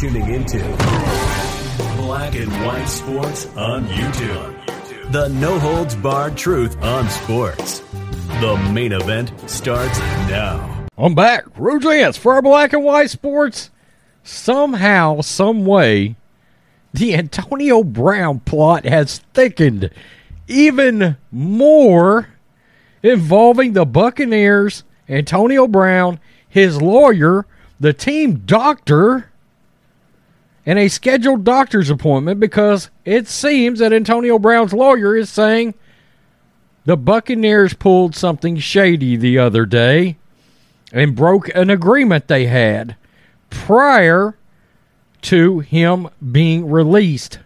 Tuning into Black and White Sports on YouTube. The no holds barred truth on sports. The main event starts now. I'm back. Rouge Lance for our Black and White Sports. Somehow, some way, the Antonio Brown plot has thickened even more, involving the Buccaneers, Antonio Brown, his lawyer, the team doctor, and a scheduled doctor's appointment because it seems that Antonio Brown's lawyer is saying the Buccaneers pulled something shady the other day and broke an agreement they had prior to him being released.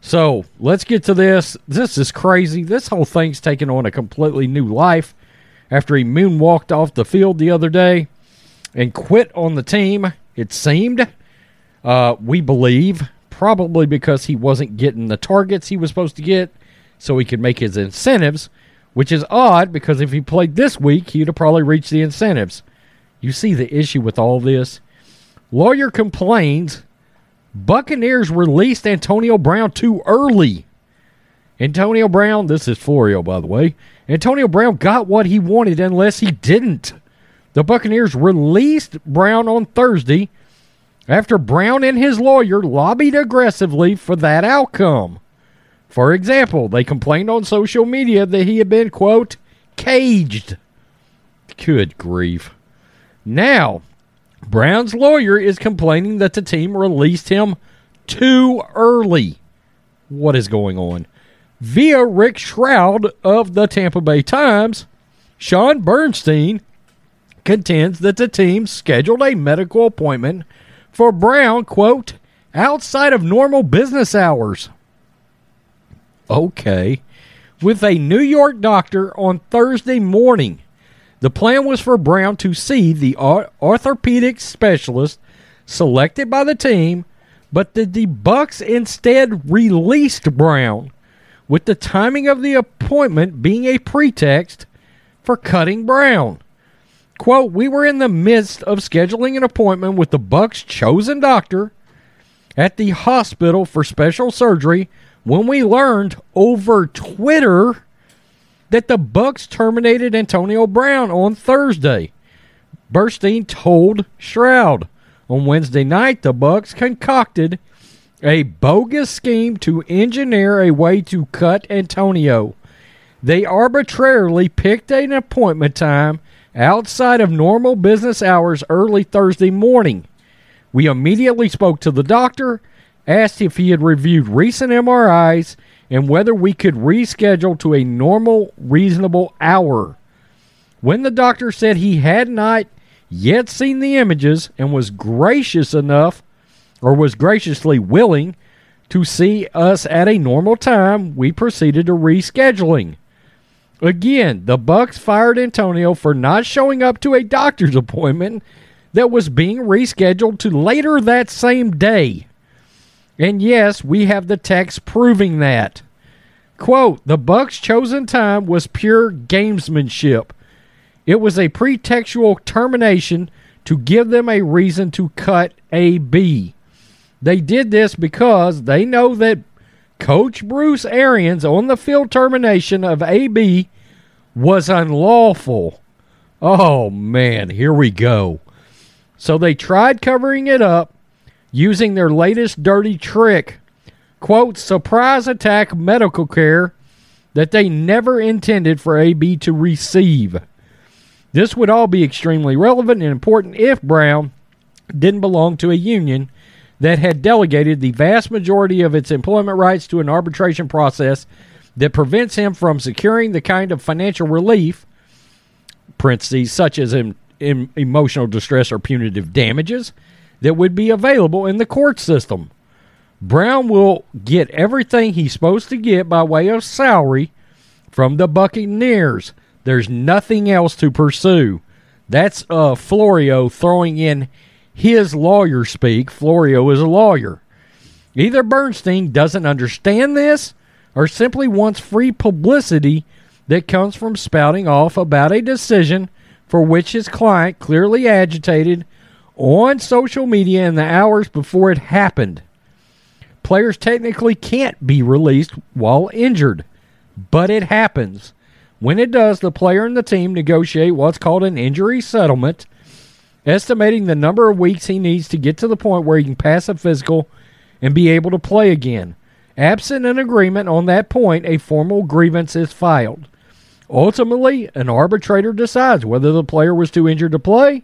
So let's get to this. This is crazy. This whole thing's taken on a completely new life after he moonwalked off the field the other day and quit on the team, it seemed. Uh, we believe probably because he wasn't getting the targets he was supposed to get so he could make his incentives, which is odd because if he played this week, he'd have probably reached the incentives. You see the issue with all this? Lawyer complains Buccaneers released Antonio Brown too early. Antonio Brown, this is Florio, by the way. Antonio Brown got what he wanted unless he didn't. The Buccaneers released Brown on Thursday after Brown and his lawyer lobbied aggressively for that outcome. For example, they complained on social media that he had been, quote, caged. Good grief. Now, Brown's lawyer is complaining that the team released him too early. What is going on? Via Rick Stroud of the Tampa Bay Times, Sean Bernstein contends that the team scheduled a medical appointment for Brown, quote, outside of normal business hours. Okay. With a New York doctor on Thursday morning. The plan was for Brown to see the orthopedic specialist selected by the team, but the, the Bucs instead released Brown, with the timing of the appointment being a pretext for cutting Brown. Quote, we were in the midst of scheduling an appointment with the Bucs chosen doctor at the hospital for special surgery when we learned over Twitter that the Bucs terminated Antonio Brown on Thursday. Bernstein told Stroud on Wednesday night the Bucs concocted a bogus scheme to engineer a way to cut Antonio. They arbitrarily picked an appointment time outside of normal business hours early Thursday morning. We immediately spoke to the doctor, asked if he had reviewed recent MRIs, and whether we could reschedule to a normal, reasonable hour. When the doctor said he had not yet seen the images and was gracious enough, or was graciously willing, to see us at a normal time, we proceeded to rescheduling. Again, the Bucs fired Antonio for not showing up to a doctor's appointment that was being rescheduled to later that same day. And yes, we have the text proving that. Quote, the Bucs' chosen time was pure gamesmanship. It was a pretextual termination to give them a reason to cut AB. They did this because they know that Coach Bruce Arians on the field termination of AB was unlawful. Oh man, here we go. So they tried covering it up using their latest dirty trick, quote, surprise attack medical care that they never intended for AB to receive. This would all be extremely relevant and important if Brown didn't belong to a union that had delegated the vast majority of its employment rights to an arbitration process that prevents him from securing the kind of financial relief, parentheses, such as emotional distress or punitive damages, that would be available in the court system. Brown will get everything he's supposed to get by way of salary from the Buccaneers. There's nothing else to pursue. That's uh, Florio throwing in his lawyer speak. Florio is a lawyer. Either Bernstein doesn't understand this or simply wants free publicity that comes from spouting off about a decision for which his client clearly agitated on social media in the hours before it happened. Players technically can't be released while injured, but it happens. When it does, the player and the team negotiate what's called an injury settlement, estimating the number of weeks he needs to get to the point where he can pass a physical and be able to play again. Absent an agreement on that point, a formal grievance is filed. Ultimately, an arbitrator decides whether the player was too injured to play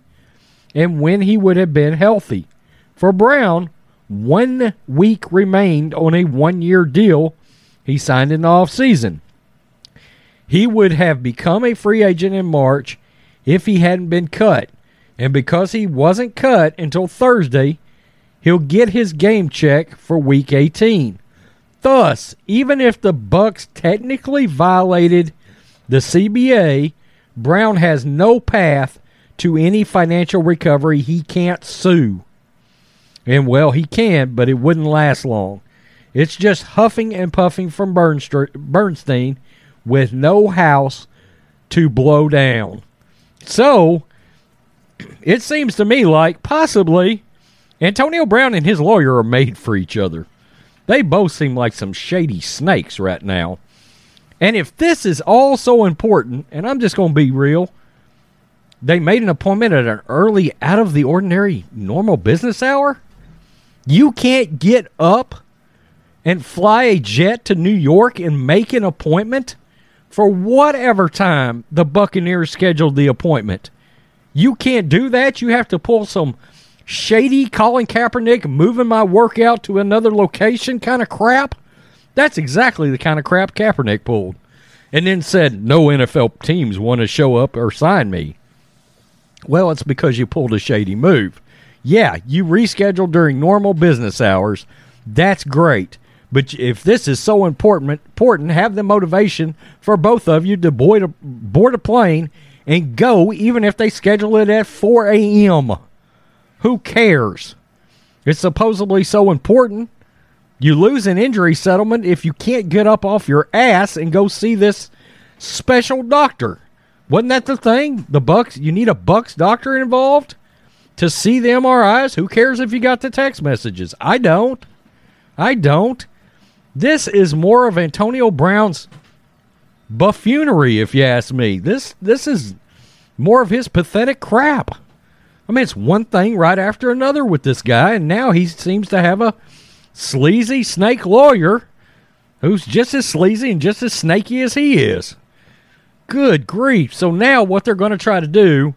and when he would have been healthy. For Brown, one week remained on a one year deal he signed in the offseason. He would have become a free agent in March if he hadn't been cut. And because he wasn't cut until Thursday, he'll get his game check for week 18. Thus, even if the Bucs technically violated the CBA, Brown has no path to any financial recovery. He can't sue. And well, he can, but it wouldn't last long. It's just huffing and puffing from Bernstein with no house to blow down. So, it seems to me like possibly Antonio Brown and his lawyer are made for each other. They both seem like some shady snakes right now. And if this is all so important, and I'm just going to be real, they made an appointment at an early, out of the ordinary, normal business hour. You can't get up and fly a jet to New York and make an appointment for whatever time the Buccaneers scheduled the appointment. You can't do that. You have to pull some shady Colin Kaepernick moving my workout to another location kind of crap. That's exactly the kind of crap Kaepernick pulled. And then said, no NFL teams want to show up or sign me. Well, it's because you pulled a shady move. Yeah, you rescheduled during normal business hours. That's great. But if this is so important, important, have the motivation for both of you to board a, board a plane and go, even if they schedule it at 4 a.m. Who cares? It's supposedly so important. You lose an injury settlement if you can't get up off your ass and go see this special doctor. Wasn't that the thing? The Bucs, you need a Bucs doctor involved to see the MRIs. Who cares if you got the text messages? I don't. I don't. This is more of Antonio Brown's buffoonery, if you ask me. This this is more of his pathetic crap. I mean, it's one thing right after another with this guy, and now he seems to have a sleazy snake lawyer who's just as sleazy and just as snaky as he is. Good grief. So now what they're going to try to do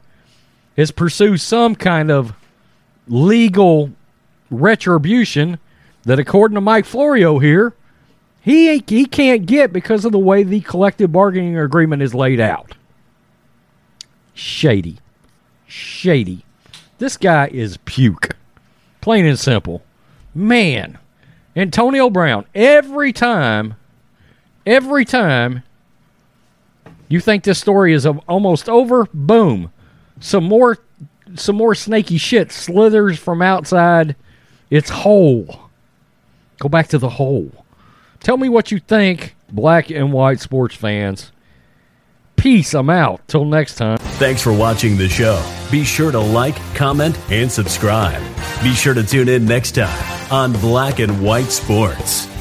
is pursue some kind of legal retribution that, according to Mike Florio here, he he can't get because of the way the collective bargaining agreement is laid out. Shady. Shady. This guy is puke. Plain and simple. Man. Antonio Brown, every time, every time you think this story is almost over? Boom. Some more some more snaky shit slithers from outside its hole. Go back to the hole. Tell me what you think, black and white sports fans. Peace. I'm out. Till next time. Thanks for watching the show. Be sure to like, comment, and subscribe. Be sure to tune in next time on Black and White Sports.